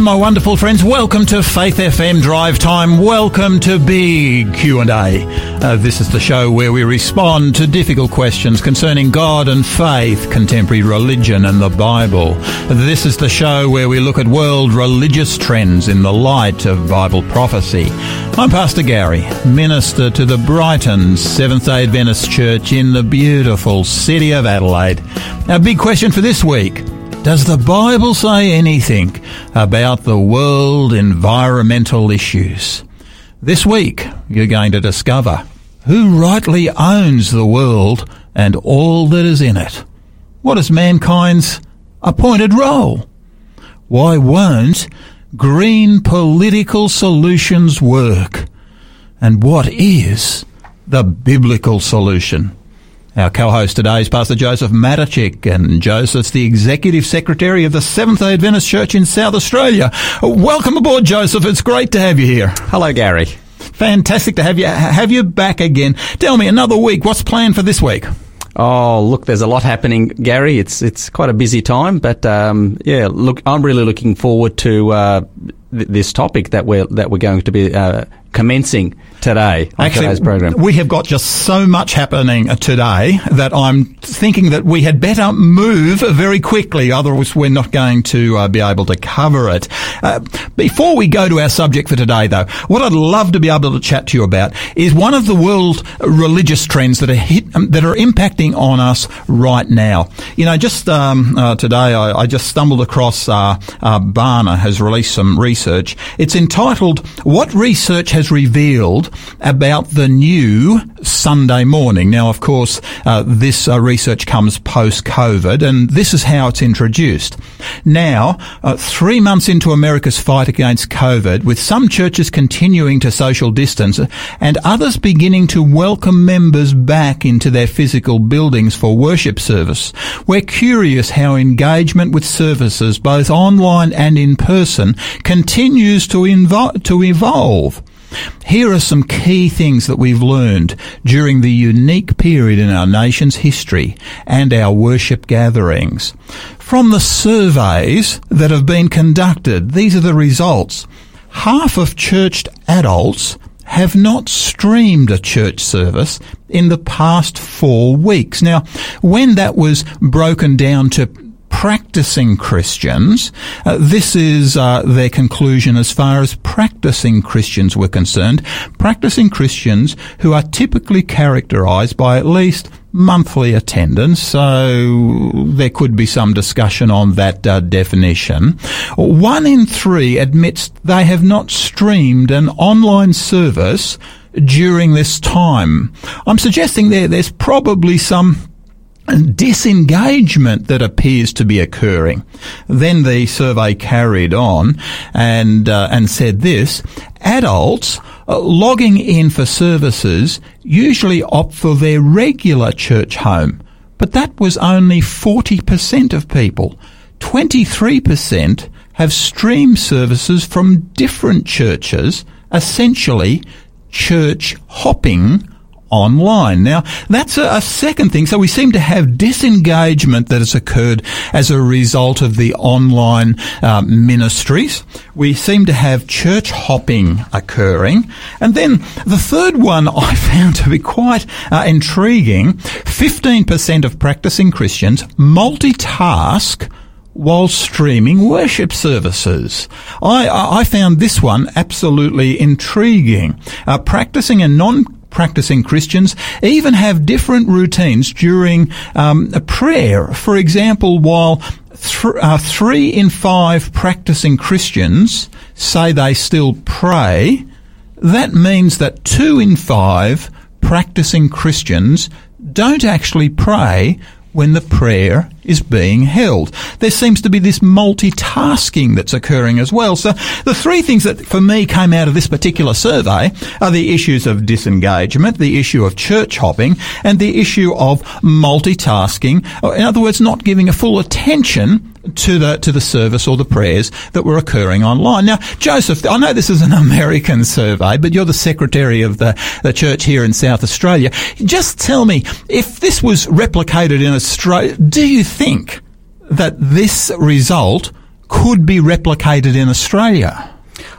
My wonderful friends. Welcome to Faith FM Drive Time. Welcome to Big Q and A. Uh, this is the show where we respond to difficult questions concerning God and faith, contemporary religion, and the Bible. This is the show where we look at world religious trends in the light of Bible prophecy. I'm Pastor Gary, minister to the Brighton Seventh Day Adventist Church in the beautiful city of Adelaide. Our big question for this week. Does the Bible say anything about the world environmental issues? This week, you're going to discover who rightly owns the world and all that is in it. What is mankind's appointed role? Why won't green political solutions work? And what is the biblical solution? Our co-host today is Pastor Joseph Matichik, and Joseph's the Executive Secretary of the Seventh-day Adventist Church in South Australia. Welcome aboard, Joseph. It's great to have you here. Hello, Gary. Fantastic to have you have you back again. Tell me, another week. What's planned for this week? Oh, look, there's a lot happening, Gary. It's it's quite a busy time, but um, yeah, look, I'm really looking forward to uh, th- this topic that we're that we're going to be uh, commencing today on Actually, today's program. We have got just so much happening today that I'm thinking that we had better move very quickly, otherwise we're not going to uh, be able to cover it. Uh, before we go to our subject for today, though, what I'd love to be able to chat to you about is one of the world religious trends that are hit, um, that are impacting on us right now. You know, just um, uh, today I, I, just stumbled across uh, uh, Barna has released some research. It's entitled "What Research Has Revealed About the New Sunday Morning." Now, of course, uh, this uh, research comes post-COVID, and this is how it's introduced. Now, uh, three months into America's fight against COVID, with some churches continuing to social distance and others beginning to welcome members back into their physical buildings for worship service, we're curious how engagement with services, both online and in person, continues to, invo- to evolve. Here are some key things that we've learned during the unique period in our nation's history and our worship gatherings. From the surveys that have been conducted, these are the results. Half of churched adults have not streamed a church service in the past four weeks. Now, when that was broken down to practicing Christians. Uh, this is uh, their conclusion as far as practicing Christians were concerned. Practicing Christians who are typically characterized by at least monthly attendance, so there could be some discussion on that uh, definition. One in three admits they have not streamed an online service during this time. I'm suggesting there there's probably some disengagement that appears to be occurring. Then the survey carried on and uh, and said this: adults uh, logging in for services usually opt for their regular church home, but that was only forty percent of people. Twenty-three percent have streamed services from different churches, essentially church hopping online. Now, that's a, a, second thing. So we seem to have disengagement that has occurred as a result of the online uh, ministries. We seem to have church hopping occurring. And then the third one I found to be quite uh, intriguing. 15% of practicing Christians multitask while streaming worship services. I, I found this one absolutely intriguing. Uh, practicing a non practicing Christians even have different routines during um, a prayer. For example, while th- uh, three in five practicing Christians say they still pray, that means that two in five practicing Christians don't actually pray when the prayer is being held. There seems to be this multitasking that's occurring as well. So the three things that for me came out of this particular survey are the issues of disengagement, the issue of church hopping, and the issue of multitasking. Uh, in other words, not giving a full attention to the to the service or the prayers that were occurring online. Now, Joseph, I know this is an American survey, but you're the secretary of the, the church here in South Australia. Just tell me if this was replicated in Australia, do you think that this result could be replicated in Australia?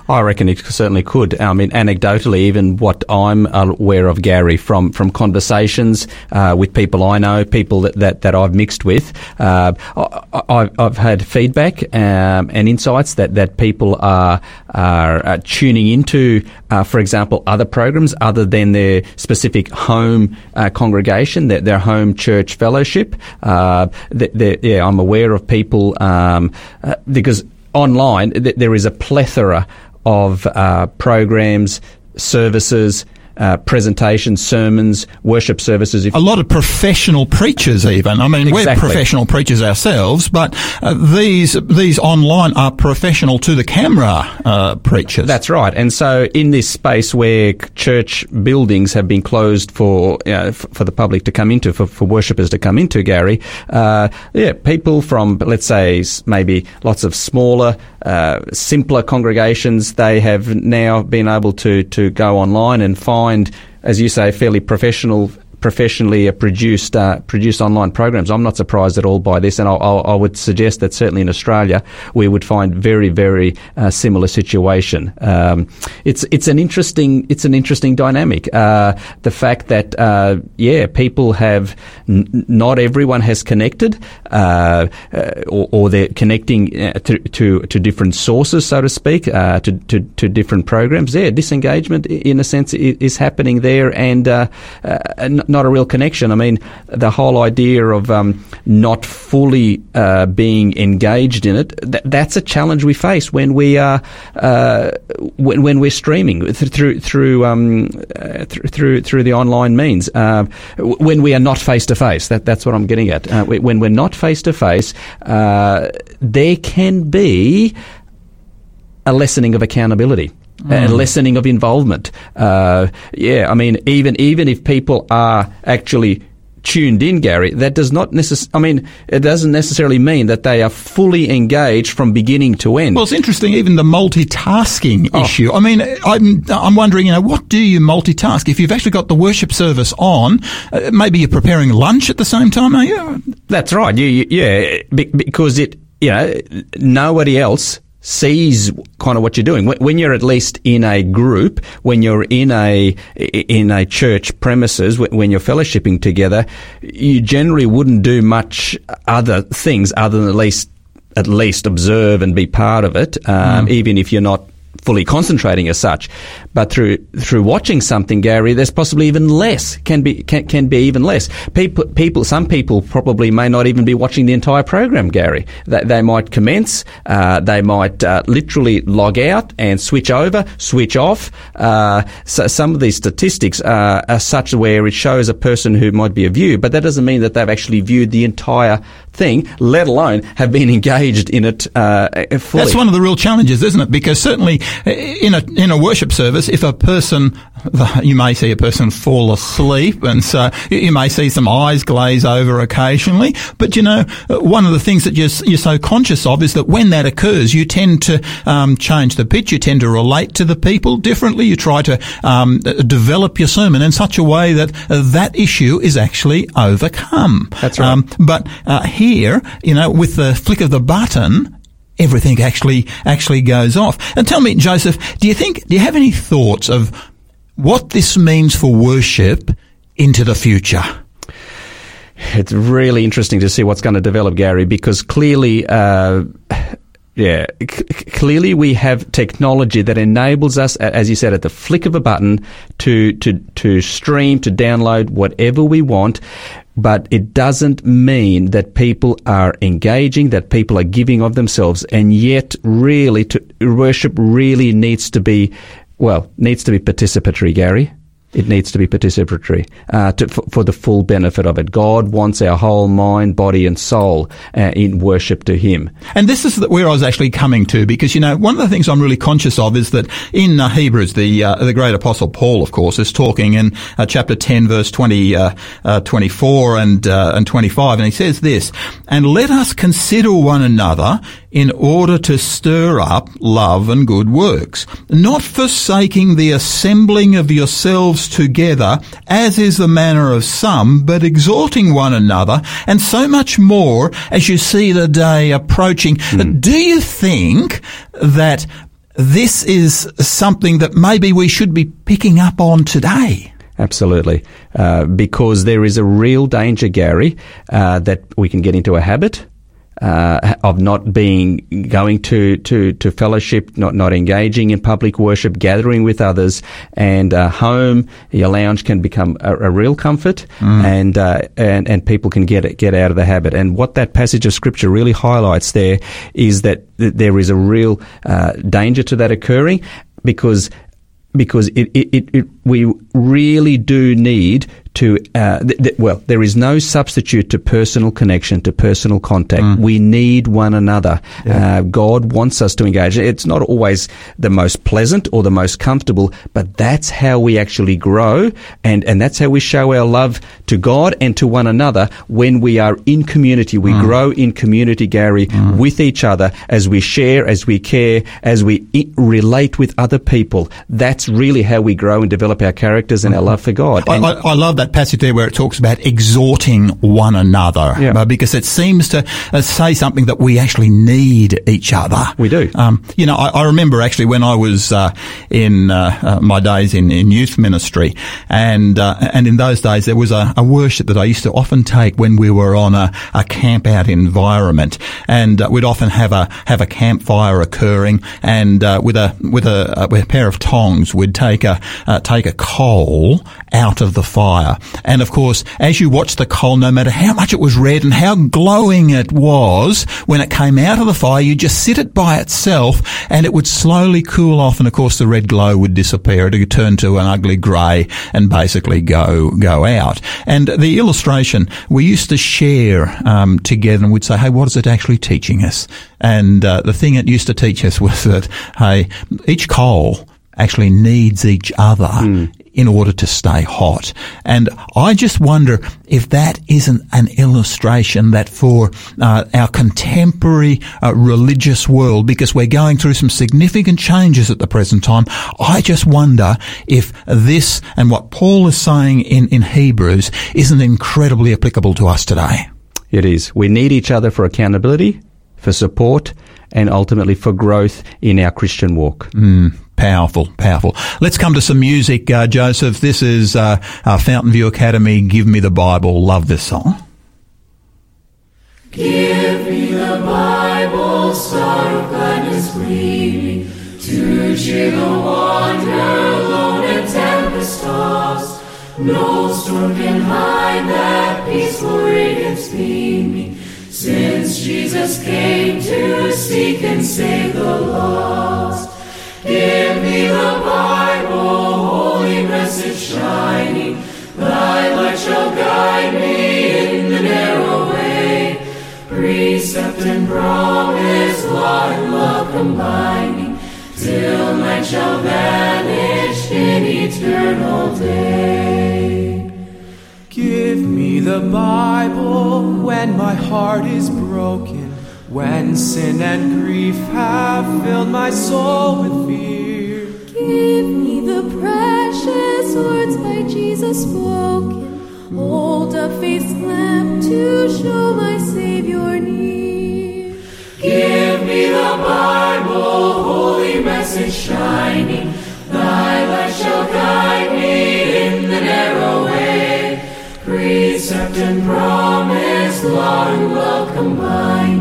I reckon it certainly could. I mean, anecdotally, even what I'm aware of, Gary, from, from conversations uh, with people I know, people that, that, that I've mixed with, uh, I, have had feedback um, and insights that, that people are, are, tuning into, uh, for example, other programs other than their specific home uh, congregation, their, their, home church fellowship. Uh, yeah, I'm aware of people um, uh, because online th- there is a plethora of uh, programs, services, uh, presentations, sermons, worship services. a lot of professional preachers, even. I mean, exactly. we're professional preachers ourselves, but uh, these these online are professional to the camera uh, preachers. That's right. And so, in this space where church buildings have been closed for you know, f- for the public to come into, for, for worshippers to come into, Gary, uh, yeah, people from let's say maybe lots of smaller, uh, simpler congregations, they have now been able to to go online and find as you say, fairly professional professionally produced uh, produced online programs. I'm not surprised at all by this, and i i would suggest that certainly in Australia we would find very very uh, similar situation. Um, it's it's an interesting it's an interesting dynamic. Uh, the fact that uh, yeah people have n- not everyone has connected, uh, uh, or, or, they're connecting to, to, to different sources, so to speak, to, to, to different programs. Yeah, disengagement in a sense is, happening there, and not a real connection. I mean, the whole idea of um, not fully uh, being engaged in it, th- that's a challenge we face when we are uh, when, when, we're streaming through through um, uh, through through the online means. Uh, when we are not face to face, that that's what I'm getting at. Uh, when we're not face to face, there can be a lessening of accountability mm. and lessening of involvement. Uh, yeah, I mean, even even if people are actually tuned in, Gary, that does not necess- I mean, it doesn't necessarily mean that they are fully engaged from beginning to end. Well, it's interesting, even the multitasking oh. issue. I mean, I'm, I'm wondering, you know, what do you multitask? If you've actually got the worship service on, uh, maybe you're preparing lunch at the same time, are you? That's right. You, you, yeah, because it, you know, nobody else sees kind of what you're doing. When you're at least in a group, when you're in a in a church premises, when you're fellowshipping together, you generally wouldn't do much other things other than at least at least observe and be part of it, um, mm. even if you're not fully concentrating as such. But through through watching something, Gary, there's possibly even less. Can be can, can be even less. People people some people probably may not even be watching the entire program, Gary. They, they might commence. Uh, they might uh, literally log out and switch over, switch off. Uh, so some of these statistics are, are such where it shows a person who might be a view, but that doesn't mean that they've actually viewed the entire thing, let alone have been engaged in it uh, fully. That's one of the real challenges, isn't it? Because certainly in a in a worship service, if a person, you may see a person fall asleep, and so you may see some eyes glaze over occasionally. But you know, one of the things that you're, you're so conscious of is that when that occurs, you tend to um, change the pitch. You tend to relate to the people differently. You try to um, develop your sermon in such a way that uh, that issue is actually overcome. That's right. Um, but uh, here, you know, with the flick of the button, everything actually actually goes off. And tell me, Joseph, do you think do you have any thoughts of what this means for worship into the future? It's really interesting to see what's going to develop, Gary, because clearly. Uh, yeah, C- clearly we have technology that enables us, as you said, at the flick of a button, to to to stream, to download whatever we want but it doesn't mean that people are engaging, that people are giving of themselves, and yet really to worship really needs to be, well, needs to be participatory, Gary. It needs to be participatory uh, to, for, for, the full benefit of it. God wants our whole mind, body, and soul uh, in worship to Him. And this is where I was actually coming to, because you know one of the things I'm really conscious of is that in uh, Hebrews, the uh, the great apostle Paul, of course, is talking in uh, chapter 10, verse 20, uh, 24 and and 25, and he says this: "And let us consider one another in order to stir up love and good works, not forsaking the assembling of yourselves together, as is the manner of some, but exhorting one another, and so much more as you see the day approaching. Mm. Do you think that this is something that maybe we should be picking up on today? Absolutely. Uh, because there is a real danger, Gary, uh, that we can get into a habit uh, of not being going to, to, to fellowship, not not engaging in public worship, gathering with others, and uh, home, your lounge can become a, a real comfort, mm. and uh, and and people can get it, get out of the habit. And what that passage of scripture really highlights there is that th- there is a real uh, danger to that occurring because because it, it, it, we really do need to uh, th- th- well, there is no substitute to personal connection, to personal contact. Mm. We need one another. Yeah. Uh, God wants us to engage. It's not always the most pleasant or the most comfortable, but that's how we actually grow, and and that's how we show our love to God and to one another when we are in community. We mm. grow in community, Gary, mm. with each other as we share, as we care, as we I- relate with other people. That's really how we grow and develop our characters and our mm-hmm. love for God. I, I, I love that passage there where it talks about exhorting one another, yeah. uh, because it seems to uh, say something that we actually need each other. We do. Um, you know, I, I, remember actually when I was uh, in uh, my days in, in, youth ministry, and uh, and in those days there was a, a, worship that I used to often take when we were on a, a camp out environment, and we'd often have a have a campfire occurring, and with a with a with a pair of tongs we'd take a take a coal out of the fire and of course, as you watch the coal, no matter how much it was red and how glowing it was, when it came out of the fire, you just sit it by itself and it would slowly cool off. And of course, the red glow would disappear. It would turn to an ugly grey and basically go, go out. And the illustration, we used to share um, together and we'd say, hey, what is it actually teaching us? And uh, the thing it used to teach us was that, hey, each coal actually needs each other mm in order to stay hot. And I just wonder if that isn't an illustration that for uh, our contemporary uh, religious world, because we're going through some significant changes at the present time, I just wonder if this and what Paul is saying in, in Hebrews isn't incredibly applicable to us today. It is. We need each other for accountability, for support, and ultimately for growth in our Christian walk. Mm. Powerful, powerful. Let's come to some music, uh, Joseph. This is uh, uh, Fountainview Academy. Give me the Bible. Love this song. Give me the Bible, star of gladness gleaming, to cheer the wanderer, lone and tempest tossed. No storm can hide that peaceful radiance beaming, since Jesus came to seek and save the lost. Give me the Bible, holy message shining. Thy light shall guide me in the narrow way. Precept and promise, law and love combining, till night shall vanish in eternal day. Give me the Bible when my heart is broken when sin and grief have filled my soul with fear. Give me the precious words by Jesus spoken. Hold a faith's lamp to show my Savior near. Give me the Bible, holy message shining. Thy light shall guide me in the narrow way. Precept and promise, law and love combining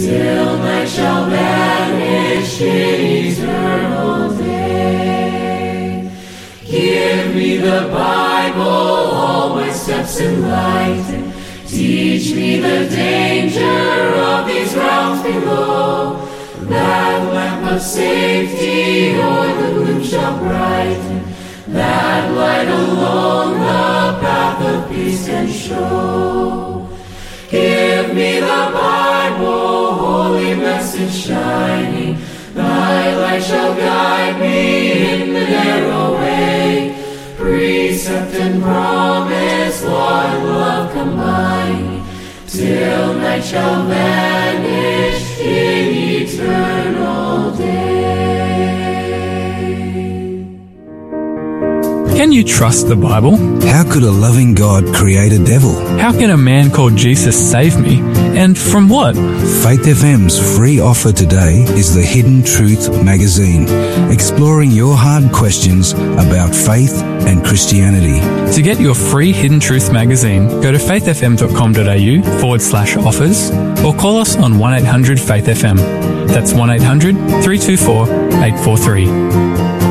till night shall vanish in eternal day. Give me the Bible, all my steps enlighten. Teach me the danger of these realms below. That lamp of safety o'er the gloom shall brighten. That light alone the path of peace can show. Give me the Bible, message shining. Thy light shall guide me in the narrow way. Precept and promise, law and love combining, till night shall vanish in can you trust the Bible? How could a loving God create a devil? How can a man called Jesus save me? And from what? Faith FM's free offer today is the Hidden Truth magazine, exploring your hard questions about faith and Christianity. To get your free Hidden Truth magazine, go to faithfm.com.au forward slash offers or call us on 1800 Faith FM. That's 1800 324 843.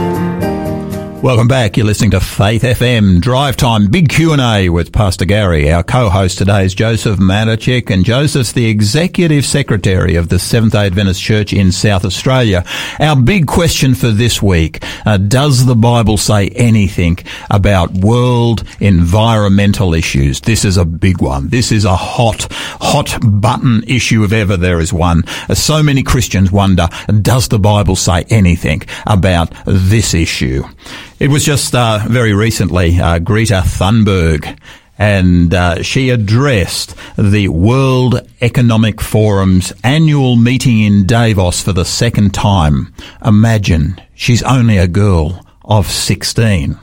Welcome back. You're listening to Faith FM Drive Time Big Q&A with Pastor Gary. Our co-host today is Joseph Matichik and Joseph's the Executive Secretary of the Seventh-day Adventist Church in South Australia. Our big question for this week, uh, does the Bible say anything about world environmental issues? This is a big one. This is a hot, hot button issue if ever there is one. Uh, so many Christians wonder, does the Bible say anything about this issue? It was just uh, very recently uh, Greta Thunberg, and uh, she addressed the World Economic Forum's annual meeting in Davos for the second time. Imagine she's only a girl of 16.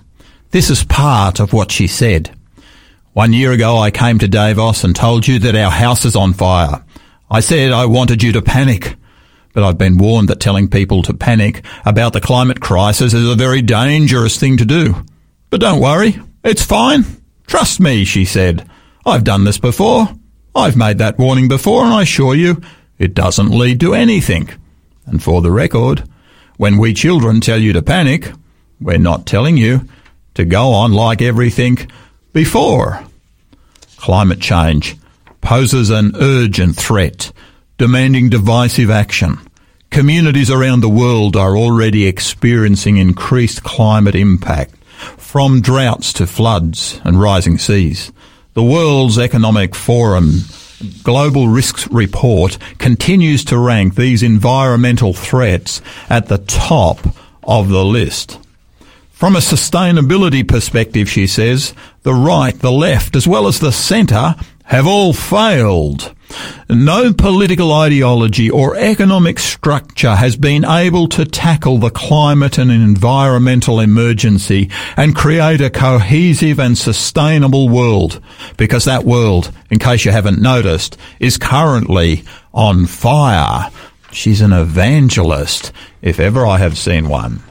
This is part of what she said. One year ago, I came to Davos and told you that our house is on fire. I said I wanted you to panic. But I've been warned that telling people to panic about the climate crisis is a very dangerous thing to do. But don't worry, it's fine. Trust me, she said. I've done this before. I've made that warning before, and I assure you, it doesn't lead to anything. And for the record, when we children tell you to panic, we're not telling you to go on like everything before. Climate change poses an urgent threat, demanding divisive action. Communities around the world are already experiencing increased climate impact, from droughts to floods and rising seas. The World's Economic Forum Global Risks Report continues to rank these environmental threats at the top of the list. From a sustainability perspective, she says, the right, the left, as well as the centre have all failed. No political ideology or economic structure has been able to tackle the climate and environmental emergency and create a cohesive and sustainable world because that world, in case you haven't noticed, is currently on fire. She's an evangelist, if ever I have seen one.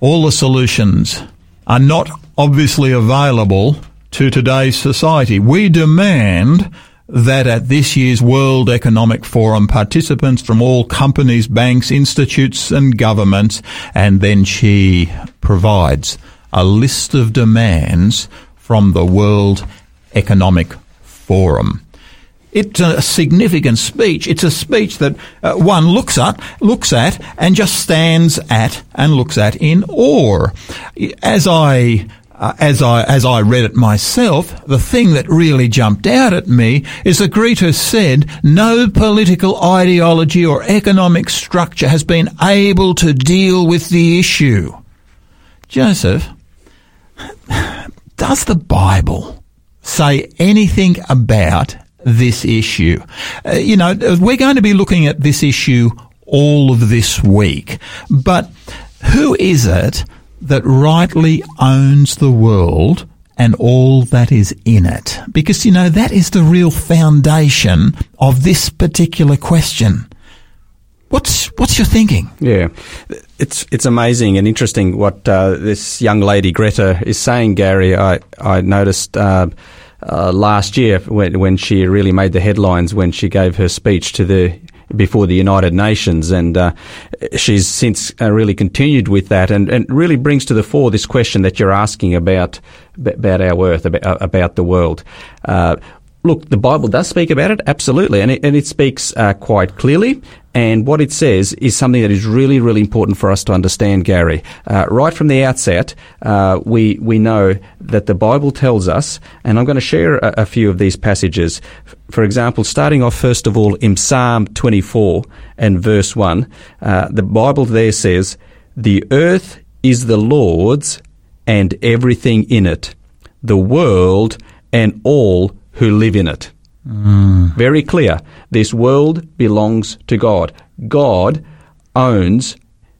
All the solutions are not obviously available to today's society. We demand that at this year's World Economic Forum, participants from all companies, banks, institutes and governments, and then she provides a list of demands from the World Economic Forum. It's a significant speech. It's a speech that uh, one looks at, looks at, and just stands at and looks at in awe. As I uh, as I as I read it myself, the thing that really jumped out at me is that Greta said no political ideology or economic structure has been able to deal with the issue. Joseph, does the Bible say anything about this issue? Uh, you know, we're going to be looking at this issue all of this week, but who is it that rightly owns the world and all that is in it. Because, you know, that is the real foundation of this particular question. What's what's your thinking? Yeah, it's it's amazing and interesting what uh, this young lady Greta is saying, Gary. I I noticed uh, uh, last year when when she really made the headlines when she gave her speech to the before the United Nations, and uh, she's since uh, really continued with that, and, and really brings to the fore this question that you're asking about about our Earth, about, about the world. Uh, look, the Bible does speak about it, absolutely, and it, and it speaks uh, quite clearly. And what it says is something that is really, really important for us to understand, Gary. Uh, right from the outset, uh, we we know that the Bible tells us, and I'm going to share a, a few of these passages. For example, starting off first of all in Psalm 24 and verse one, uh, the Bible there says, "The earth is the Lord's, and everything in it, the world and all who live in it." Mm. Very clear. This world belongs to God. God owns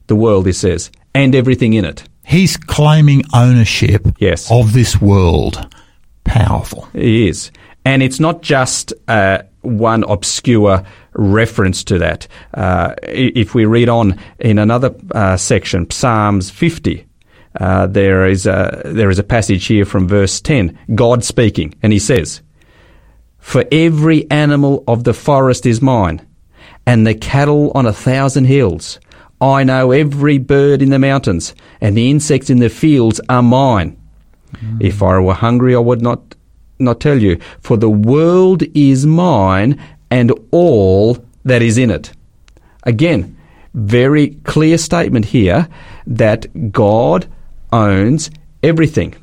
the world, he says, and everything in it. He's claiming ownership Yes. of this world. Powerful. He is. And it's not just uh, one obscure reference to that. Uh, if we read on in another uh, section, Psalms 50, uh, there is a there is a passage here from verse 10, God speaking, and he says, "For every animal of the forest is mine, and the cattle on a thousand hills. I know every bird in the mountains, and the insects in the fields are mine. Mm. If I were hungry, I would not not tell you, for the world is mine and all that is in it. Again, very clear statement here that God owns everything.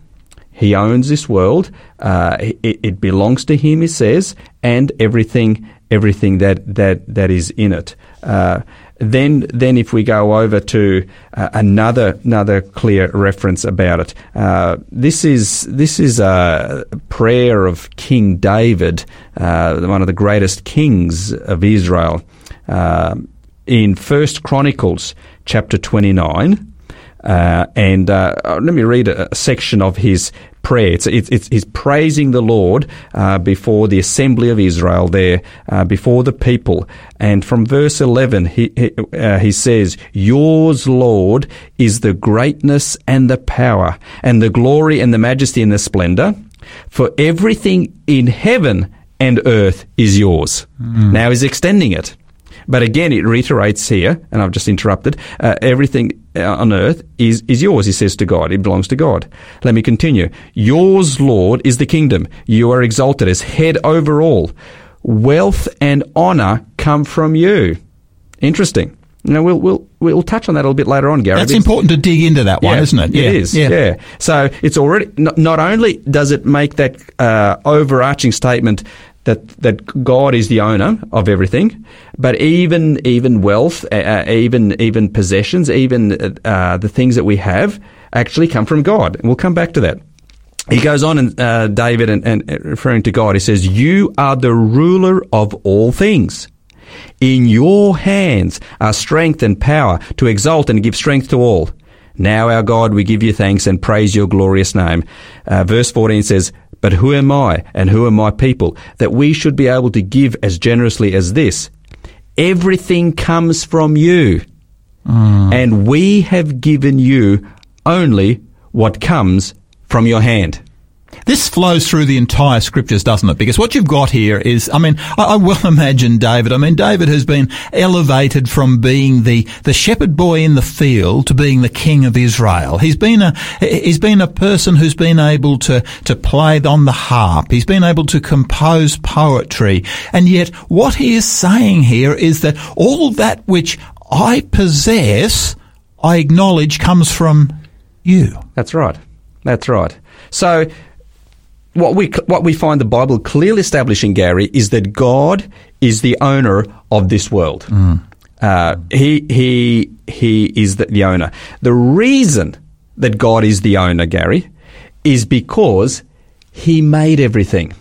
He owns this world. Uh, it, it belongs to Him, He says, and everything, everything that that that is in it. Uh, then, then if we go over to uh, another another clear reference about it, uh, this is this is a prayer of King David, uh, one of the greatest kings of Israel, uh, in First Chronicles chapter twenty nine. Uh, and uh, uh, let me read a, a section of his prayer. It's, it's, it's, he's praising the Lord uh, before the assembly of Israel there, uh, before the people. And from verse 11, he, he, uh, he says, Yours, Lord, is the greatness and the power, and the glory and the majesty and the splendor. For everything in heaven and earth is yours. Now he's extending it. But again, it reiterates here, and I've just interrupted, uh, everything on earth is, is yours, he says to God. It belongs to God. Let me continue. Yours, Lord, is the kingdom. You are exalted as head over all. Wealth and honor come from you. Interesting. Now, we'll, we'll, we'll touch on that a little bit later on, Gary. That's important to dig into that one, yeah, isn't it? It is. Yeah. So it's already not, not only does it make that uh, overarching statement that that God is the owner of everything, but even even wealth, uh, even even possessions, even uh, the things that we have actually come from God. And we'll come back to that. He goes on, and uh, David, and, and referring to God, he says, "You are the ruler of all things." In your hands are strength and power to exalt and give strength to all. Now, our God, we give you thanks and praise your glorious name. Uh, verse 14 says, But who am I and who are my people that we should be able to give as generously as this? Everything comes from you, and we have given you only what comes from your hand. This flows through the entire scriptures, doesn't it? Because what you've got here is, I mean, I, I well imagine David. I mean, David has been elevated from being the, the shepherd boy in the field to being the king of Israel. He's been a, he's been a person who's been able to, to play on the harp. He's been able to compose poetry. And yet what he is saying here is that all that which I possess, I acknowledge comes from you. That's right. That's right. So, what we what we find the Bible clearly establishing, Gary, is that God is the owner of this world. Uh, he he he is the, the owner. The reason that God is the owner, Gary, is because He made everything.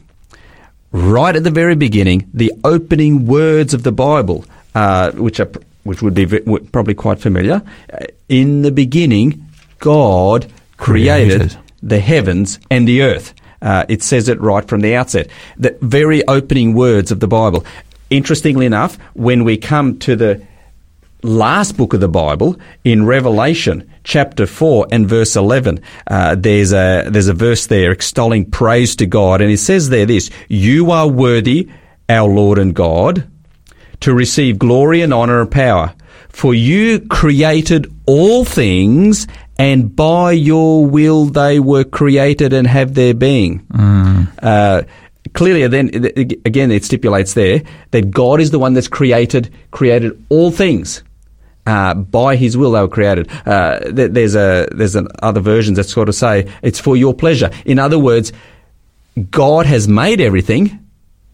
Right at the very beginning, the opening words of the Bible, uh, which are which would be would- probably quite familiar. Uh, in the beginning, God created, Created. the heavens and the earth. Uh, it says it right from the outset. The very opening words of the Bible. Interestingly enough, when we come to the last book of the Bible in Revelation chapter 4 and verse 11 uh, there's a there's a verse there extolling praise to God and it says there this you are worthy our Lord and God to receive glory and honor and power for you created all things and by your will they were created and have their being uh, clearly then again it stipulates there that God is the one that's created created all things uh, by His will they were created. Uh, th- there's a there's an other versions that sort of say it's for your pleasure. In other words, God has made everything,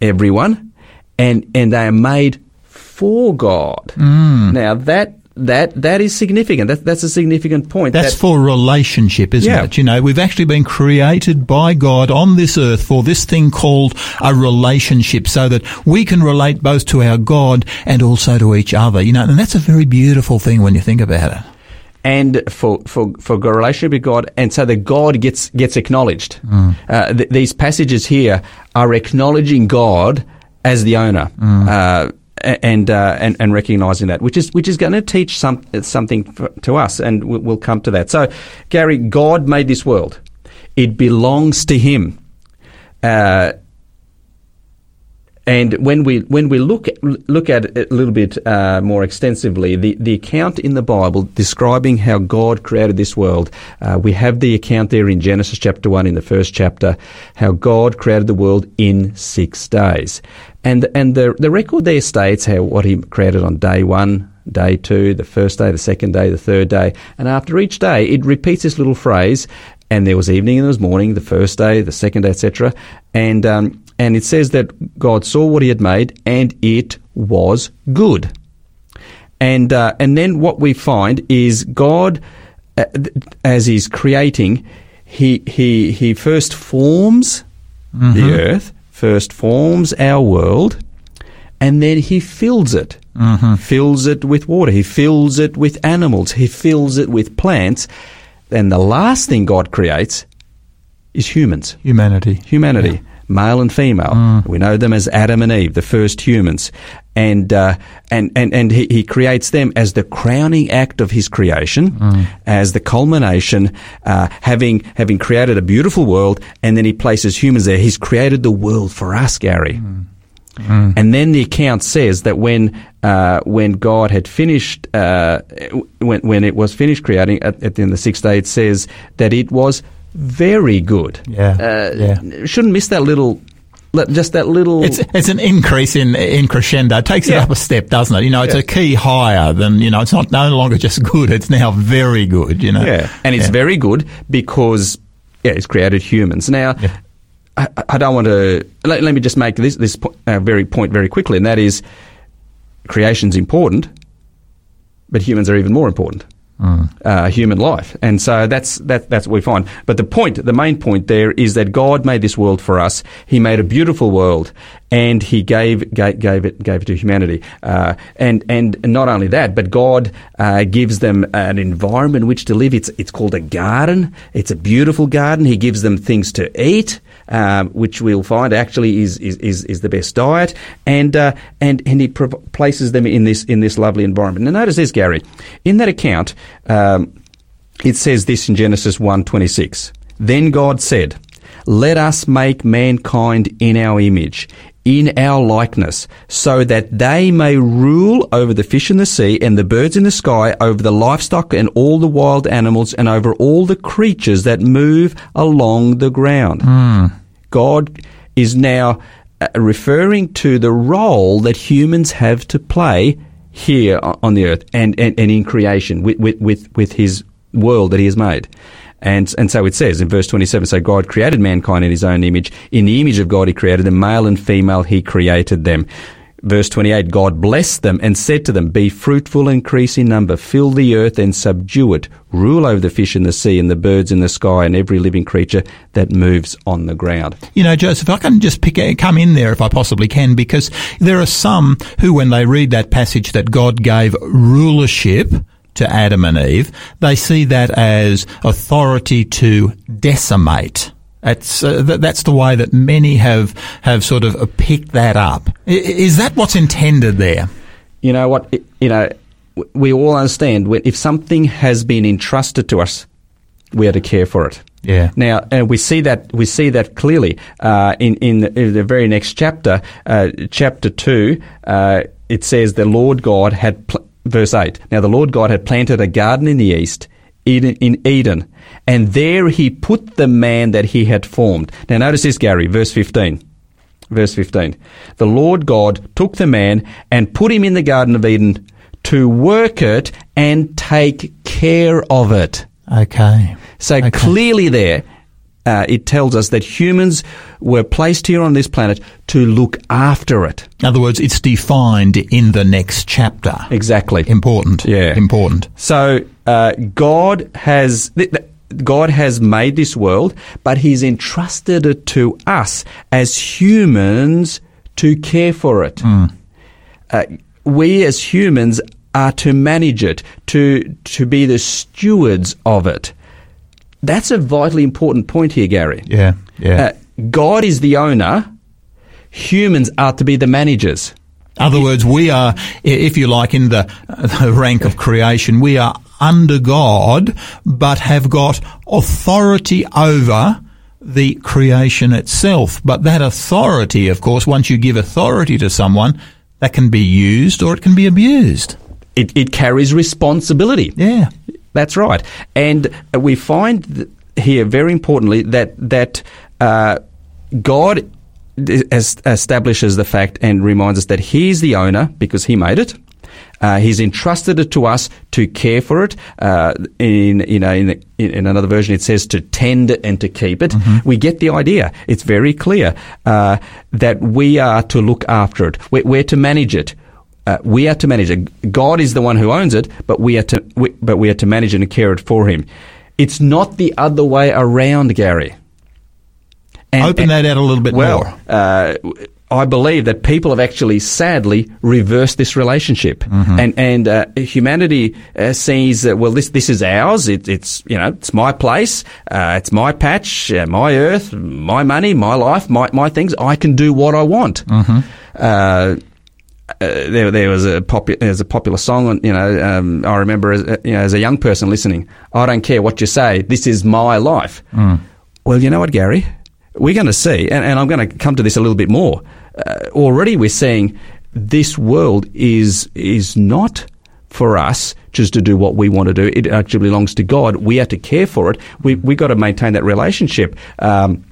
everyone, and and they are made for God. Now that that that is significant. That, that's a significant point. That's that, for relationship, isn't Yeah. it? You know, we've actually been created by God on this earth for this thing called a relationship so that we can relate both to our God and also to each other. You know, and that's a very beautiful thing when you think about it. and for, for, for a relationship with God, and so that God gets gets acknowledged. Uh, th- these passages here are acknowledging God as the owner. Uh, a- and, uh, and and recognizing that, which is which is going to teach some something for, to us, and we'll, we'll come to that. So, Gary, God made this world; it belongs to Him. Uh, and when we when we look look at it a little bit uh, more extensively, the, the account in the Bible describing how God created this world, uh, we have the account there in Genesis chapter one in the first chapter, how God created the world in six days, and and the the record there states how what He created on day one, day two, the first day, the second day, the third day, and after each day, it repeats this little phrase. And there was evening and there was morning, the first day, the second day, etc. And um, and it says that God saw what He had made, and it was good. And uh, and then what we find is God, uh, as He's creating, He He He first forms the earth, first forms our world, and then He fills it. Fills it with water. He fills it with animals. He fills it with plants. And the last thing God creates is humans Humanity. humanity, male and female. We know them as Adam and Eve, the first humans, and uh, and and and he, he creates them as the crowning act of his creation, as the culmination, uh, having having created a beautiful world, and then he places humans there. He's created the world for us, Gary. And then the account says that when uh, when God had finished, uh, when when it was finished creating at, at the end of the sixth day, it says that it was very good. Yeah, Uh, yeah. Shouldn't miss that little, just that little. It's it's an increase in in crescendo. It takes it up a step, doesn't it? You know, it's Yeah. a key higher than you know. It's not no longer just good. It's now very good. You know. yeah, and it's Yeah. very good because yeah, it's created humans. Now, Yeah. I, I don't want to. Let, let me just make this this po- uh, very point very quickly, and that is, creation's important, but humans are even more important. Uh, human life, and so that's that. That's what we find. But the point, the main point there, is that God made this world for us. He made a beautiful world, and He gave gave, gave it gave it to humanity. Uh, and and not only that, but God uh, gives them an environment in which to live. It's it's called a garden. It's a beautiful garden. He gives them things to eat, um, which we'll find actually is is, is, is the best diet, and uh, and and He pro- places them in this in this lovely environment. Now notice this, Gary, in that account. Um, it says this in Genesis 1:26. Then God said, "Let us make mankind in our image, in our likeness, so that they may rule over the fish in the sea and the birds in the sky, over the livestock and all the wild animals and over all the creatures that move along the ground." God is now uh, referring to the role that humans have to play here on the earth and, and, and in creation with, with, with, with his world that he has made. And, and so it says in verse 27, so God created mankind in his own image. In the image of God he created them, male and female he created them. Verse 28, God blessed them and said to them, Be fruitful increase in number, fill the earth and subdue it, rule over the fish in the sea and the birds in the sky and every living creature that moves on the ground. You know, Joseph, I can just pick come in there if I possibly can, because there are some who, when they read that passage that God gave rulership to Adam and Eve, they see that as authority to decimate. That's uh, th- that's the way that many have have sort of uh, picked that up. I- Is that what's intended there? You know what? it- You know, we all understand when, if something has been entrusted to us, we are to care for it. Yeah. Now, and we see that we see that clearly uh, in, in the, in the very next chapter, uh, chapter two. Uh, it says the Lord God had pl- verse eight. Now, the Lord God had planted a garden in the east, Eden, in Eden, and there He put the man that He had formed. Now, notice this, Gary, verse fifteen. Verse 15. The Lord God took the man and put him in the Garden of Eden to work it and take care of it. Okay. So Okay. clearly, there uh, it tells us that humans were placed here on this planet to look after it. In other words, it's defined in the next chapter. Exactly. Important. Yeah. Important. So uh, God has th- th- God has made this world, but He's entrusted it to us as humans to care for it. Uh, we as humans are to manage it, to to be the stewards of it. That's a vitally important point here, Gary. Yeah, yeah. Uh, God is the owner. Humans are to be the managers. other words, we are, if you like, in the, the rank of creation, we are under God, but have got authority over the creation itself. But that authority, of course, once you give authority to someone, that can be used or it can be abused. It, it carries responsibility. Yeah. That's right. And we find here, very importantly, that that uh, God es- establishes the fact and reminds us that He's the owner because He made it. Uh, he's entrusted it to us to care for it. Uh, in you know, in, in another version, it says to tend it and to keep it. We get the idea. It's very clear uh, that we are to look after it. We're, we're to manage it. Uh, we are to manage it. God is the one who owns it, but we are to we, but we are to manage it and care it for Him. It's not the other way around, Gary. And- Open that out a little bit well, more. uh, I believe that people have actually sadly reversed this relationship, Mm-hmm. and and uh, humanity uh, sees that well, this this is ours. It, it's you know it's my place, uh, it's my patch, uh, my earth, my money, my life, my my things. I can do what I want. Mm-hmm. Uh, uh, there, there was a popular, there's a popular song, on, you know, um, I remember as, a- you know, as a young person listening, I don't care what you say, this is my life. Well, you know what, Gary? We're going to see, and, and I'm going to come to this a little bit more. Uh, already we're seeing this world is, is not for us just to do what we want to do. It actually belongs to God. We have to care for it. We, we got to maintain that relationship. Um,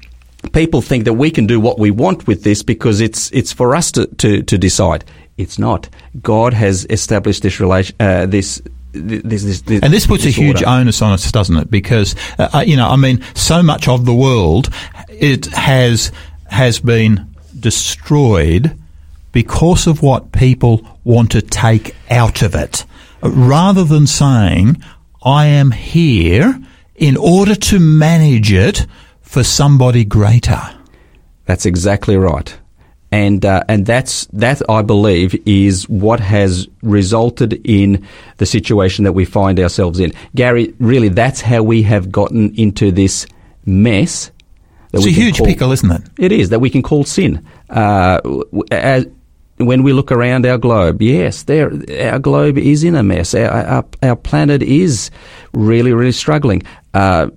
people think that we can do what we want with this because it's it's for us to, to, to decide. It's not. God has established this relation. Uh, this. This, this, this, And this puts a huge order. onus on us, doesn't it? Because uh, uh, you know, I mean, so much of the world it has has been destroyed because of what people want to take out of it, rather than saying, "I am here in order to manage it for somebody greater." That's exactly right. And uh, and that's that I believe is what has resulted in the situation that we find ourselves in. Gary, really, that's how we have gotten into this mess. It's a huge call- pickle, isn't it? It is that we can call sin. Uh, as, when we look around our globe, yes, there our globe is in a mess. Our, our, our planet is really, really struggling. Uh,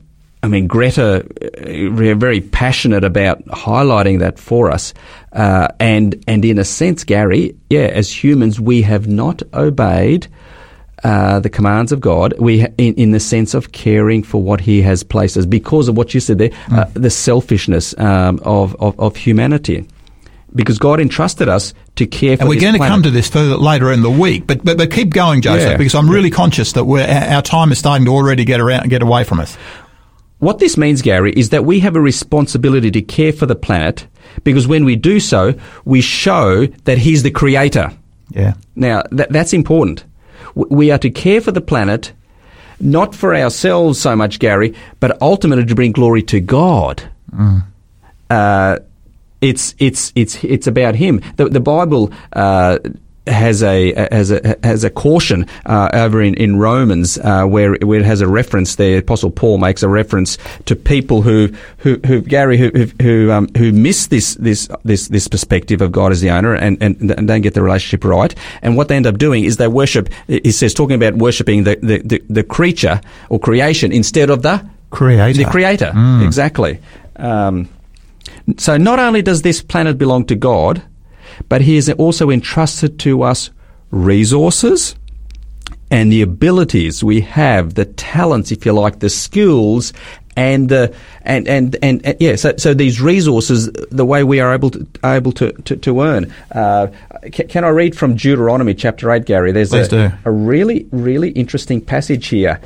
I mean, Greta, uh, we're very passionate about highlighting that for us. Uh, and and in a sense, Gary, yeah, as humans, we have not obeyed uh, the commands of God. We, ha- in, in the sense of caring for what He has placed us, because of what you said there, uh, the selfishness um, of, of of humanity. Because God entrusted us to care for. And we're going to come to this further later in the week, but but, but keep going, Joseph, Yeah. because I'm really conscious that we're, our our time is starting to already get around get away from us. What this means, Gary, is that we have a responsibility to care for the planet because when we do so, we show that He's the creator. Yeah. Now, that, that's important. We are to care for the planet, not for ourselves so much, Gary, but ultimately to bring glory to God. Uh, it's it's it's it's about Him. The, the Bible. Uh, has a has a has a caution uh, over in in Romans uh, where where it has a reference. there. Apostle Paul makes a reference to people who who, who Gary who who who, um, who miss this this this this perspective of God as the owner and, and and don't get the relationship right. And what they end up doing is they worship. He says talking about worshiping the the, the, the creature or creation instead of the Creator. the creator. Exactly. Um, so not only does this planet belong to God, but He has also entrusted to us resources and the abilities we have, the talents, if you like, the skills, and uh, and, and and and yeah. So so these resources, the way we are able to able to to, to earn. Uh, can, can I read from Deuteronomy chapter eight, Gary? There's a, a really really interesting passage here,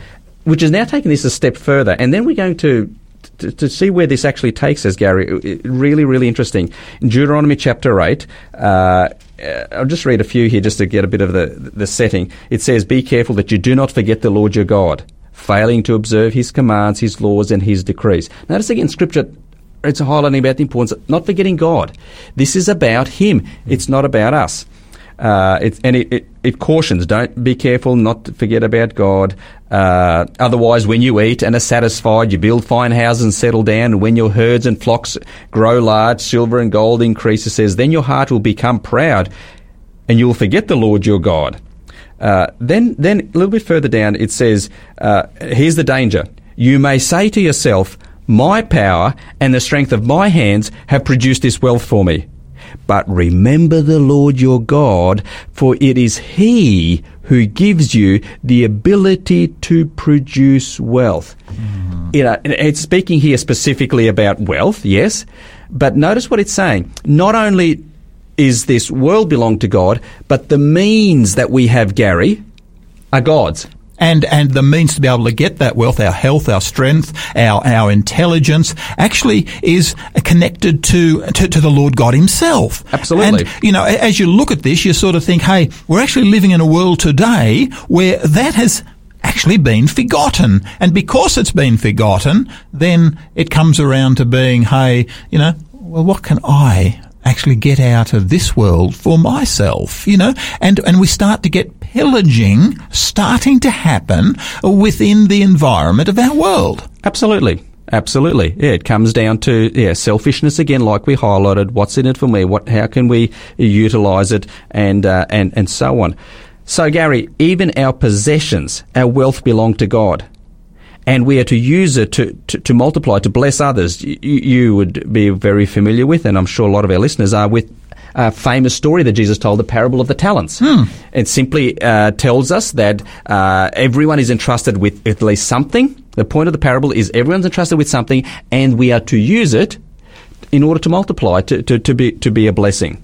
which is now taking this a step further, and then we're going to. To, to see where this actually takes us, Gary, really, really interesting. In Deuteronomy chapter 8, uh, uh, I'll just read a few here just to get a bit of the, the setting. It says, Be careful that you do not forget the Lord your God, failing to observe his commands, his laws, and his decrees. Notice again, scripture it's highlighting about the importance of not forgetting God. This is about Him. It's not about us. Uh, it's, and it, it, it cautions, don't be careful not to forget about God. Uh, otherwise, when you eat and are satisfied, you build fine houses and settle down. And when your herds and flocks grow large, silver and gold increase, it says, then your heart will become proud and you'll forget the Lord your God. Uh, then, then a little bit further down, it says, uh, here's the danger. You may say to yourself, my power and the strength of my hands have produced this wealth for me. But remember the Lord your God, for it is He who gives you the ability to produce wealth. Hmm. You know, it's speaking here specifically about wealth, yes, but notice what it's saying. Not only is this world belong to God, but the means that we have, Gary, are God's. And and the means to be able to get that wealth, our health, our strength, our our intelligence, actually is connected to to, to the Lord God Himself. Absolutely. And you know, as you look at this, you sort of think, hey, we're actually living in a world today where that has actually been forgotten, and because it's been forgotten, then it comes around to being, hey, you know, well, what can I? actually get out of this world for myself, you know, and, and we start to get pillaging starting to happen within the environment of our world. Absolutely. Absolutely. Yeah, it comes down to yeah, selfishness again, like we highlighted. What's in it for me? What? How can we utilize it? And uh, and and so on. So, Gary, even our possessions, our wealth, belong to God, and we are to use it to to, to multiply, to bless others. You, you would be very familiar with, and I'm sure a lot of our listeners are with. A famous story that Jesus told, the parable of the talents. It simply uh, tells us that uh, everyone is entrusted with at least something. The point of the parable is everyone's entrusted with something, and we are to use it in order to multiply, to, to, to be to be a blessing.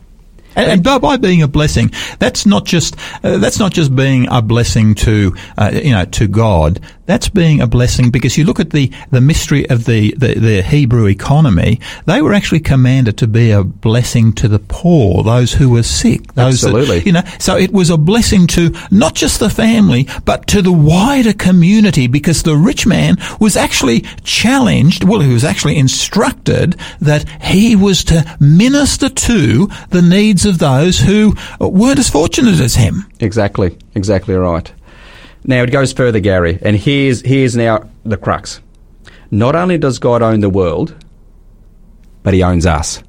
And, and by, by being a blessing, that's not just uh, that's not just being a blessing to uh, you know to God. That's being a blessing because you look at the, the mystery of the, the, the Hebrew economy. They were actually commanded to be a blessing to the poor, those who were sick, those that- Absolutely. you know. So it was a blessing to not just the family, but to the wider community because the rich man was actually challenged, well, he was actually instructed that he was to minister to the needs of those who weren't as fortunate as him. Exactly, exactly right. Now it goes further, Gary, and here's here's now the crux. Not only does God own the world, but He owns us.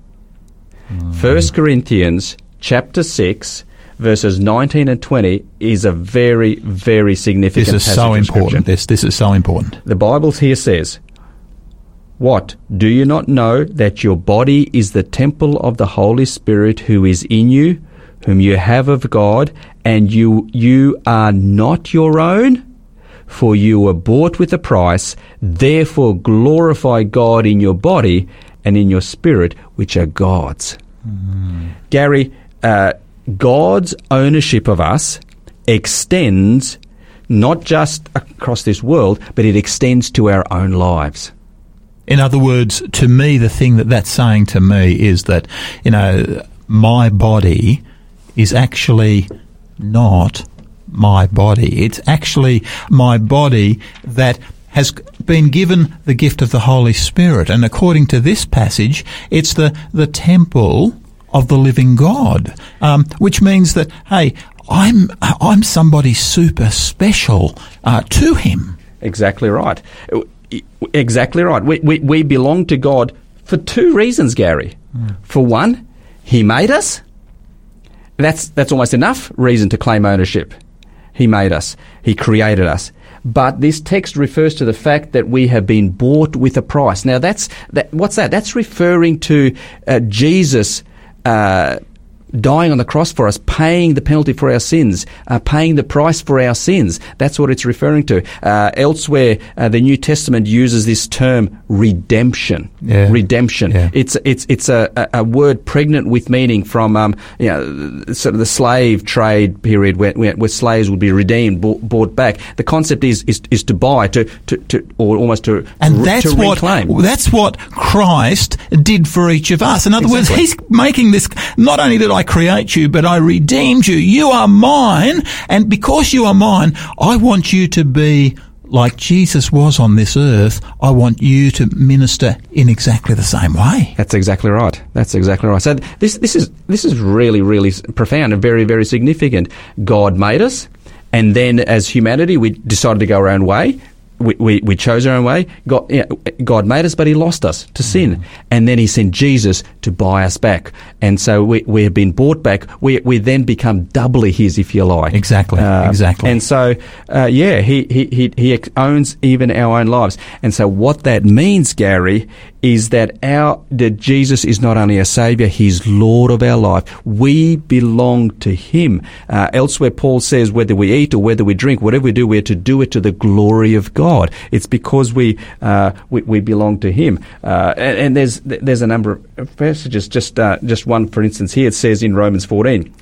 Mm. First Corinthians chapter six, verses nineteen and twenty is a very very significant. This is passage so important. This, this is so important. The Bible here says, What? Do you not know that your body is the temple of the Holy Spirit who is in you, whom you have of God, and you, you are not your own? For you were bought with a price, therefore glorify God in your body and in your spirit, which are God's. Gary, uh, God's ownership of us extends not just across this world, but it extends to our own lives. In other words, to me, the thing that that's saying to me is that, you know, my body is actually not my body. It's actually my body that has been given the gift of the Holy Spirit. And according to this passage, it's the, the temple of the living God, um, which means that, hey, I'm, I'm somebody super special uh, to Him. Exactly right. Exactly right. We, we, we belong to God for two reasons, Gary. For one, He made us. That's, that's almost enough reason to claim ownership. He made us. He created us. But this text refers to the fact that we have been bought with a price. Now, that's that, what's that? That's referring to uh, Jesus uh, dying on the cross for us, paying the penalty for our sins, uh, paying the price for our sins. That's what it's referring to. Uh, elsewhere, uh, the New Testament uses this term redemption. Yeah. Redemption. Yeah. It's it's it's a, a, word pregnant with meaning from um, you know sort of the slave trade period where, where, slaves would be redeemed, bought, back. The concept is is, is to buy, to, to, to or almost to And that's to what reclaim. that's what Christ did for each of us. In other words, He's making this. Not only did I create you, but I redeemed you. You are mine, and because you are mine, I want you to be like Jesus was on this earth, I want you to minister in exactly the same way. That's exactly right. That's exactly right. So this this is this is really really profound and very very significant. God made us, and then as humanity, we decided to go our own way. We, we, we chose our own way. God, yeah, God made us, but He lost us to sin. And then He sent Jesus to buy us back. And so we, we have been bought back. We, we then become doubly His, if you like. Exactly, Uh, exactly. And so, uh, yeah, he, he, he, he owns even our own lives. And so what that means, Gary, is that our, that Jesus is not only a savior, he's Lord of our life. We belong to him. Uh, elsewhere, Paul says whether we eat or whether we drink, whatever we do, we're to do it to the glory of God. It's because we, uh, we, we belong to him. Uh, and, and there's, there's a number of passages, just, uh, just one, for instance, here it says in Romans 14,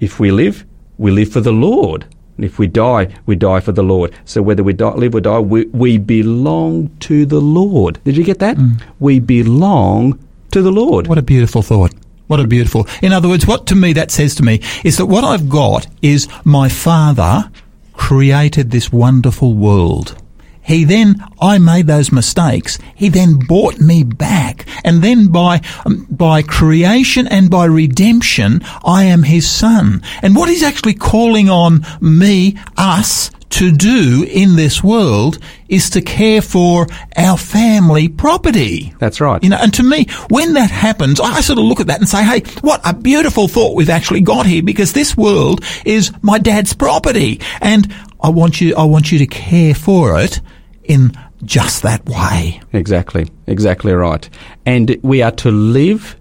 if we live, we live for the Lord. And if we die, we die for the Lord. So whether we die, live or die, we, we belong to the Lord. Did you get that? Mm. We belong to the Lord. What a beautiful thought. What a beautiful. In other words, what to me that says to me is that what I've got is my father created this wonderful world. He then, I made those mistakes. He then bought me back. And then by, um, by creation and by redemption, I am his son. And what he's actually calling on me, us, to do in this world is to care for our family property. That's right. You know, and to me, when that happens, I sort of look at that and say, hey, what a beautiful thought we've actually got here because this world is my dad's property. And I want you, I want you to care for it in just that way. Exactly, exactly right. And we are to live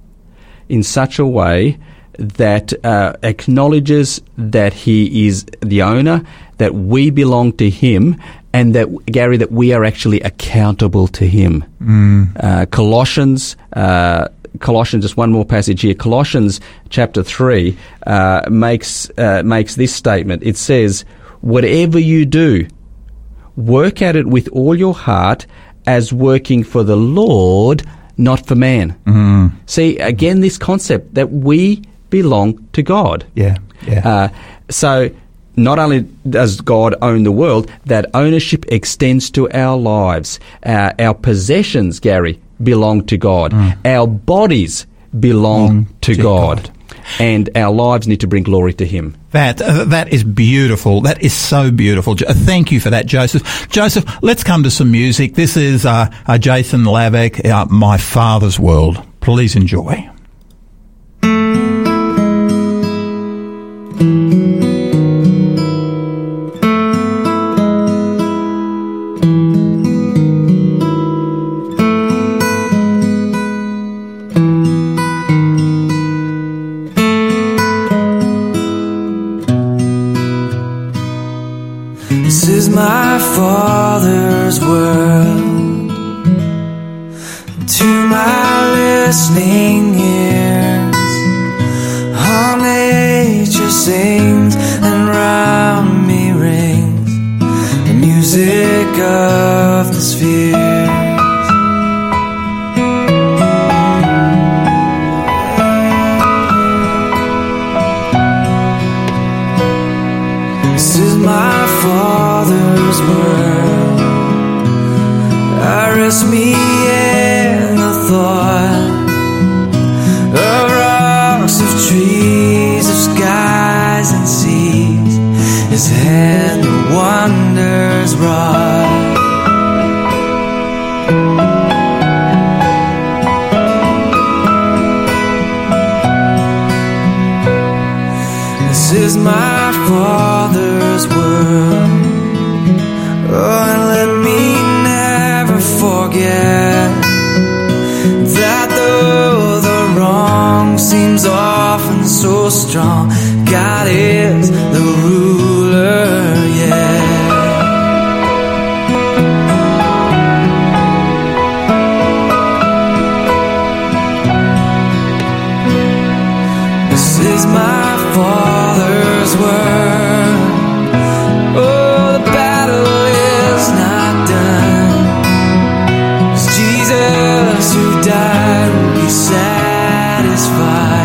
in such a way that uh, acknowledges that he is the owner, that we belong to him, and that Gary, that we are actually accountable to him. Uh, Colossians. Uh, Colossians, just one more passage here. Colossians chapter three uh, makes uh, makes this statement. It says, "Whatever you do, work at it with all your heart as working for the Lord, not for man. Mm. See, again, this concept that we belong to God. Yeah, yeah. Uh, so, not only does God own the world, that ownership extends to our lives. Uh, our possessions, Gary, belong to God. Our bodies belong to, to God. God. And our lives need to bring glory to Him. That uh, that is beautiful. That is so beautiful. Thank you for that, Joseph. Joseph, let's come to some music. This is uh, uh, Jason Lavek, uh, "My Father's World." Please enjoy. Jesus who died will be satisfied,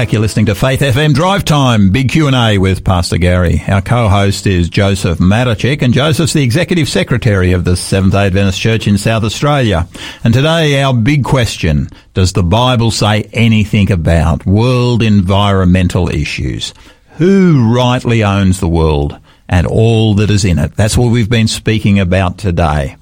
back. You're listening to Faith FM Drive Time, Big Q&A with Pastor Gary. Our co-host is Joseph Matachek, and Joseph's the Executive Secretary of the Seventh-day Adventist Church in South Australia. And today our big question, does the Bible say anything about world environmental issues? Who rightly owns the world and all that is in it? That's what we've been speaking about today.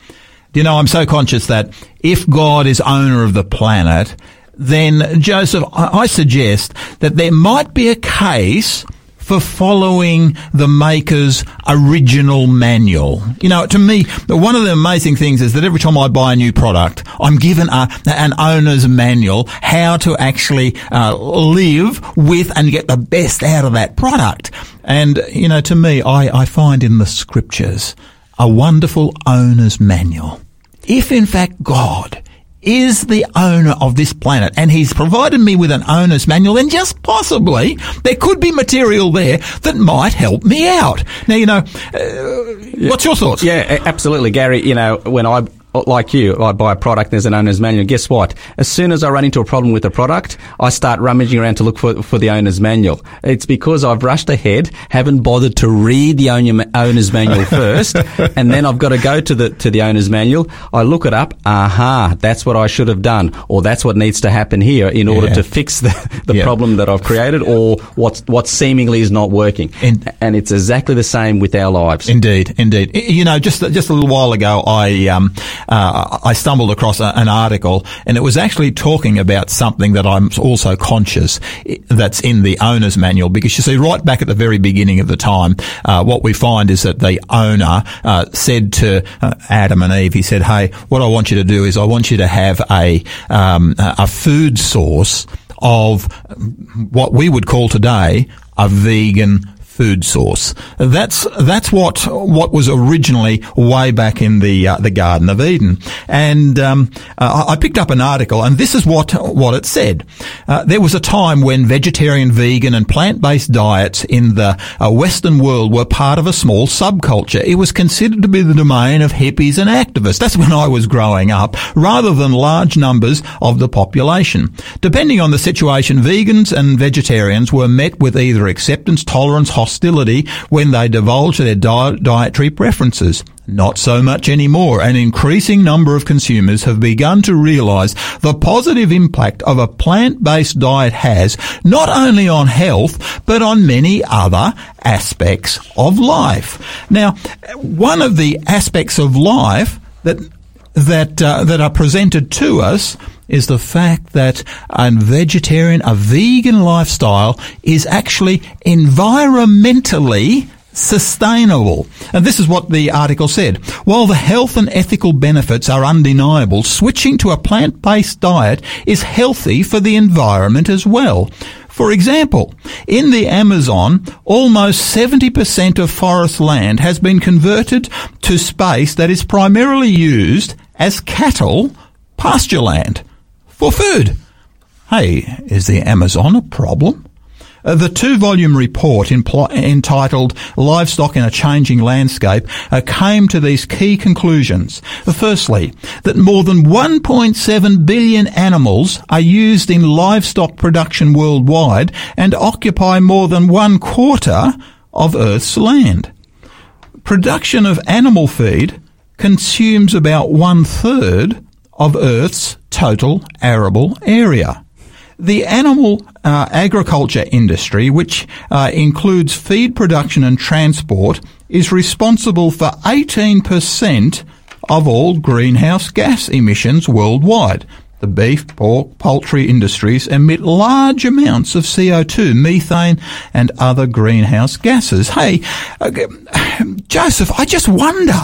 Do you know, I'm so conscious that if God is owner of the planet, then Joseph, I suggest that there might be a case for following the maker's original manual. You know, to me, one of the amazing things is that every time I buy a new product, I'm given a, an owner's manual how to actually uh, live with and get the best out of that product. And, you know, to me, I, I find in the scriptures a wonderful owner's manual. If in fact God is the owner of this planet and he's provided me with an owner's manual, then just possibly there could be material there that might help me out. Now, you know, uh, what's your thoughts? Yeah, absolutely, Gary. You know, when I like you, I buy a product. There's an owner's manual. Guess what? As soon as I run into a problem with the product, I start rummaging around to look for for the owner's manual. It's because I've rushed ahead, haven't bothered to read the owner, owner's manual first, and then I've got to go to the to the owner's manual. I look it up. Aha, that's what I should have done, or that's what needs to happen here in order Yeah. to fix the, the Yeah. problem that I've created, or what what seemingly is not working. And- and it's exactly the same with our lives. Indeed, indeed. You know, just just a little while ago, I um, uh, I stumbled across a, an article, and it was actually talking about something that I'm also conscious that's in the owner's manual. Because you see, right back at the very beginning of the time, uh, what we find is that the owner uh, said to uh, Adam and Eve, he said, "Hey, what I want you to do is I want you to have a um, a a food source of what we would call today a vegan." Food source. That's that's what what was originally way back in the uh, the Garden of Eden. And um, uh, I picked up an article, and this is what what it said. Uh, there was a time when vegetarian, vegan, and plant based diets in the uh, Western world were part of a small subculture. It was considered to be the domain of hippies and activists. That's when I was growing up, rather than large numbers of the population. Depending on the situation, vegans and vegetarians were met with either acceptance, tolerance, hostility when they divulge their di- dietary preferences. Not so much anymore. An increasing number of consumers have begun to realise the positive impact of a plant-based diet has not only on health, but on many other aspects of life. Now, one of the aspects of life that that uh, that are presented to us is the fact that a vegetarian, a vegan lifestyle is actually environmentally sustainable. And this is what the article said. While the health and ethical benefits are undeniable, switching to a plant-based diet is healthy for the environment as well. For example, in the Amazon, almost 70% of forest land has been converted to space that is primarily used as cattle pasture land for food. Hey, is the Amazon a problem? Uh, the two-volume report impl- entitled Livestock in a Changing Landscape uh, came to these key conclusions. Firstly, that more than 1.7 billion animals are used in livestock production worldwide and occupy more than one quarter of Earth's land. Production of animal feed consumes about one third of Earth's total arable area. The animal uh, agriculture industry, which uh, includes feed production and transport, is responsible for 18% of all greenhouse gas emissions worldwide. The beef, pork, poultry industries emit large amounts of CO2, methane, and other greenhouse gases. Hey, uh, Joseph, I just wonder,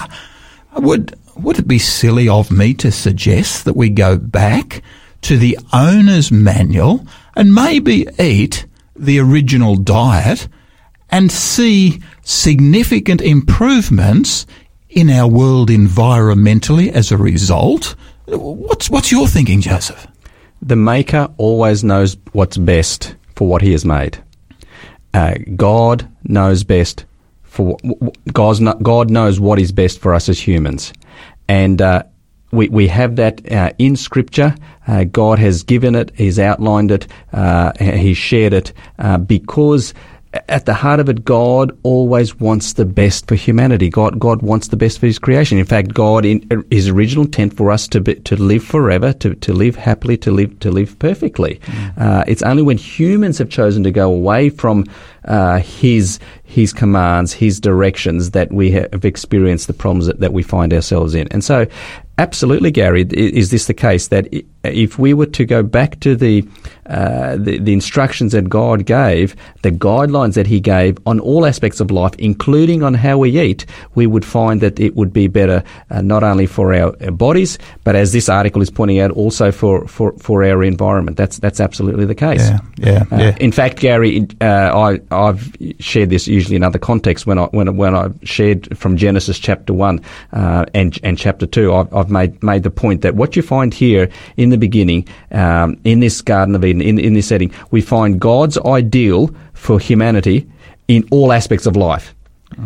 would would it be silly of me to suggest that we go back to the owner's manual and maybe eat the original diet and see significant improvements in our world environmentally as a result? What's what's your thinking, Joseph? The maker always knows what's best for what he has made. Uh, God knows best for God knows what is best for us as humans, and uh, we, we have that uh, in Scripture. Uh, God has given it, He's outlined it, uh, He's shared it, uh, because at the heart of it, God always wants the best for humanity. God, God wants the best for His creation. In fact, God, in His original intent for us to be, to live forever, to, to live happily, to live to live perfectly. Mm. Uh, it's only when humans have chosen to go away from uh, His His commands, His directions, that we have experienced the problems that, that we find ourselves in. And so, absolutely, Gary, is this the case that if we were to go back to the uh, the, the, instructions that God gave, the guidelines that He gave on all aspects of life, including on how we eat, we would find that it would be better uh, not only for our, our, bodies, but as this article is pointing out, also for, for, for our environment. That's that's absolutely the case. Yeah, yeah. Uh, yeah. In fact, Gary, uh, I I've shared this usually in other contexts when I when when I shared from Genesis chapter one uh, and and chapter two. I've, I've made made the point that what you find here in the beginning um, in this Garden of Eden in, in this setting, we find God's ideal for humanity in all aspects of life.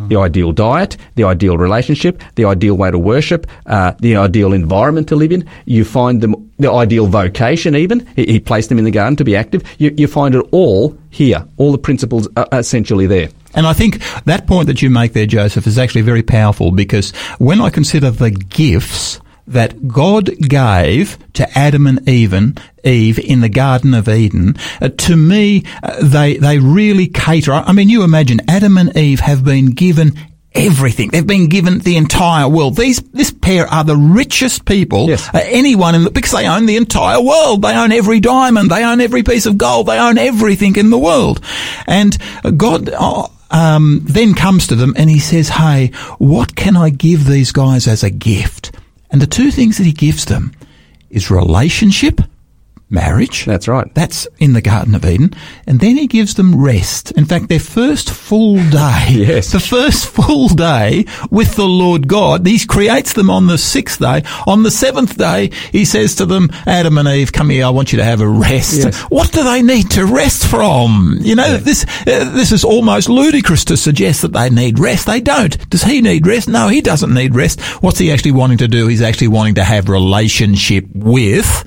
The ideal diet, the ideal relationship, the ideal way to worship, uh, the ideal environment to live in. You find them, the ideal vocation even. He, he placed them in the garden to be active. You, you find it all here. All the principles are essentially there. And I think that point that you make there, Joseph, is actually very powerful because when I consider the gifts that God gave to Adam and Eve, Eve in the Garden of Eden, uh, to me, uh, they, they really cater. I mean, you imagine Adam and Eve have been given everything. They've been given the entire world. These, this pair are the richest people, yes. uh, anyone in the, because they own the entire world. They own every diamond. They own every piece of gold. They own everything in the world. And God, uh, um, then comes to them and he says, Hey, what can I give these guys as a gift? And the two things that he gives them is relationship, marriage. That's right. That's in the Garden of Eden. And then he gives them rest. In fact, their first full day, yes. the first full day with the Lord God, he creates them on the sixth day. On the seventh day, he says to them, Adam and Eve, come here, I want you to have a rest. Yes. What do they need to rest from? You know, yeah. this, uh, this is almost ludicrous to suggest that they need rest. They don't. Does he need rest? No, he doesn't need rest. What's he actually wanting to do? He's actually wanting to have relationship with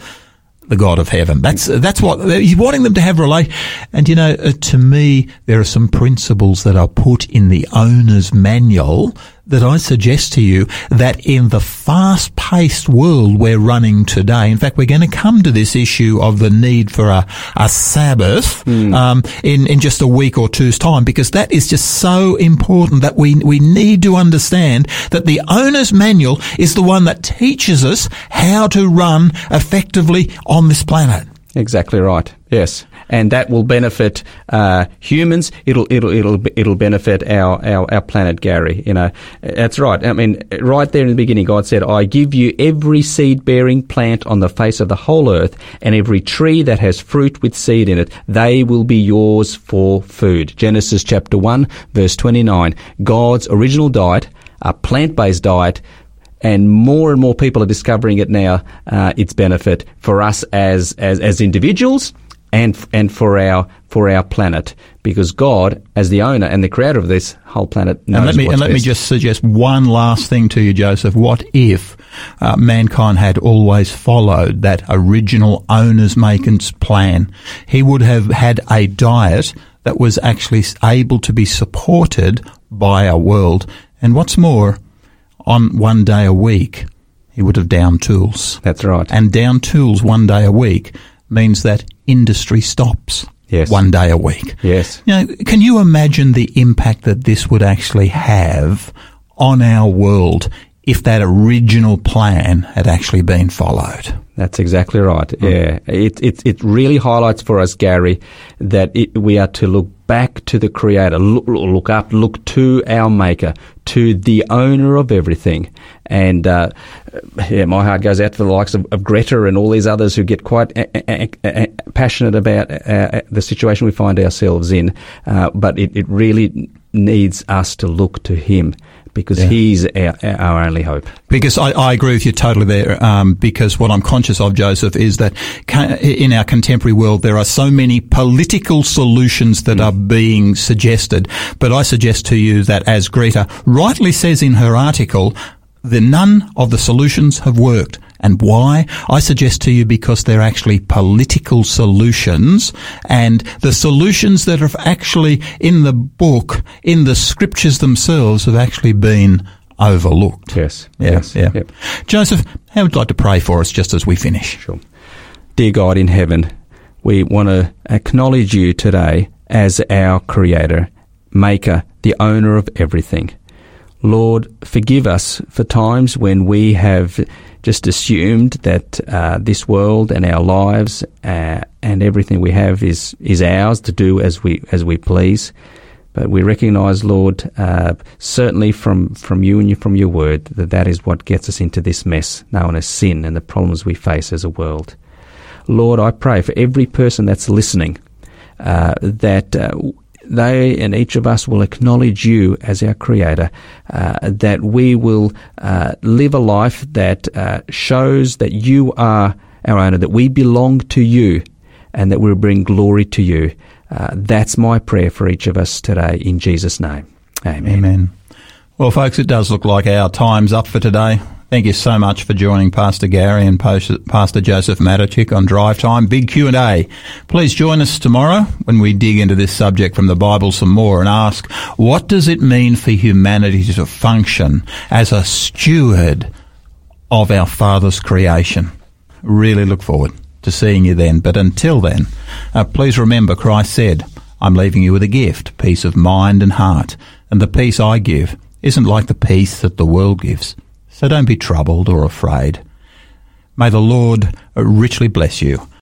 the God of heaven. That's that's what he's wanting them to have relate. And you know, uh, to me, there are some principles that are put in the owner's manual that I suggest to you that in the fast-paced world we're running today, in fact, we're going to come to this issue of the need for a, a Sabbath mm. um, in in just a week or two's time, because that is just so important that we we need to understand that the owner's manual is the one that teaches us how to run effectively on this planet. Exactly right. Yes, and that will benefit uh, humans. It'll it'll it'll it'll benefit our, our our planet, Gary. You know, that's right. I mean, right there in the beginning, God said, "I give you every seed-bearing plant on the face of the whole earth, and every tree that has fruit with seed in it. They will be yours for food." Genesis chapter one, verse twenty-nine. God's original diet, a plant-based diet and more and more people are discovering it now. Uh, its benefit for us as as as individuals and and for our for our planet because God, as the owner and the creator of this whole planet, knows and let me and let best. me just suggest one last thing to you, Joseph. What if uh, mankind had always followed that original owner's makers plan? He would have had a diet that was actually able to be supported by our world, and what's more, on one day a week, he would have downed tools. That's right. And down tools one day a week means that industry stops. Yes. One day a week. Yes. You know, can you imagine the impact that this would actually have on our world if that original plan had actually been followed? That's exactly right. Mm. Yeah, it, it it really highlights for us, Gary, that it, we are to look back to the Creator, look, look up, look to our Maker, to the owner of everything. And uh, yeah, my heart goes out to the likes of, of, Greta and all these others who get quite a, a, a, passionate about uh, the situation we find ourselves in. Uh, but it, it really needs us to look to Him because yeah. he's our, our, only hope. Because I, I, agree with you totally there. Um, because what I'm conscious of, Joseph, is that in our contemporary world there are so many political solutions that mm. are being suggested. But I suggest to you that, as Greta rightly says in her article, the none of the solutions have worked And why? I suggest to you because they're actually political solutions and the solutions that are actually in the book, in the scriptures themselves have actually been overlooked. Yes. Yeah, yes. yeah. Yep. Joseph, how would you like to pray for us just as we finish? Sure. Dear God in heaven, we want to acknowledge you today as our creator, maker, the owner of everything. Lord, forgive us for times when we have just assumed that uh, this world and our lives uh, and everything we have is, is ours to do as we as we please. But we recognise, Lord, uh, certainly from, from you and from your word, that that is what gets us into this mess known as sin and the problems we face as a world. Lord, I pray for every person that's listening uh, that uh, they and each of us will acknowledge you as our Creator, uh, that we will uh, live a life that uh, shows that you are our owner, that we belong to you, and that we'll bring glory to you. Uh, that's my prayer for each of us today in Jesus' name. Amen. Amen. Well, folks, it does look like our time's up for today. Thank you so much for joining Pastor Gary and Pastor Joseph Matichik on Drive Time. Big Q&A. Please join us tomorrow when we dig into this subject from the Bible some more and ask, what does it mean for humanity to function as a steward of our Father's creation? Really look forward to seeing you then. But until then, uh, please remember Christ said, I'm leaving you with a gift, peace of mind and heart. And the peace I give isn't like the peace that the world gives. So don't be troubled or afraid. May the Lord richly bless you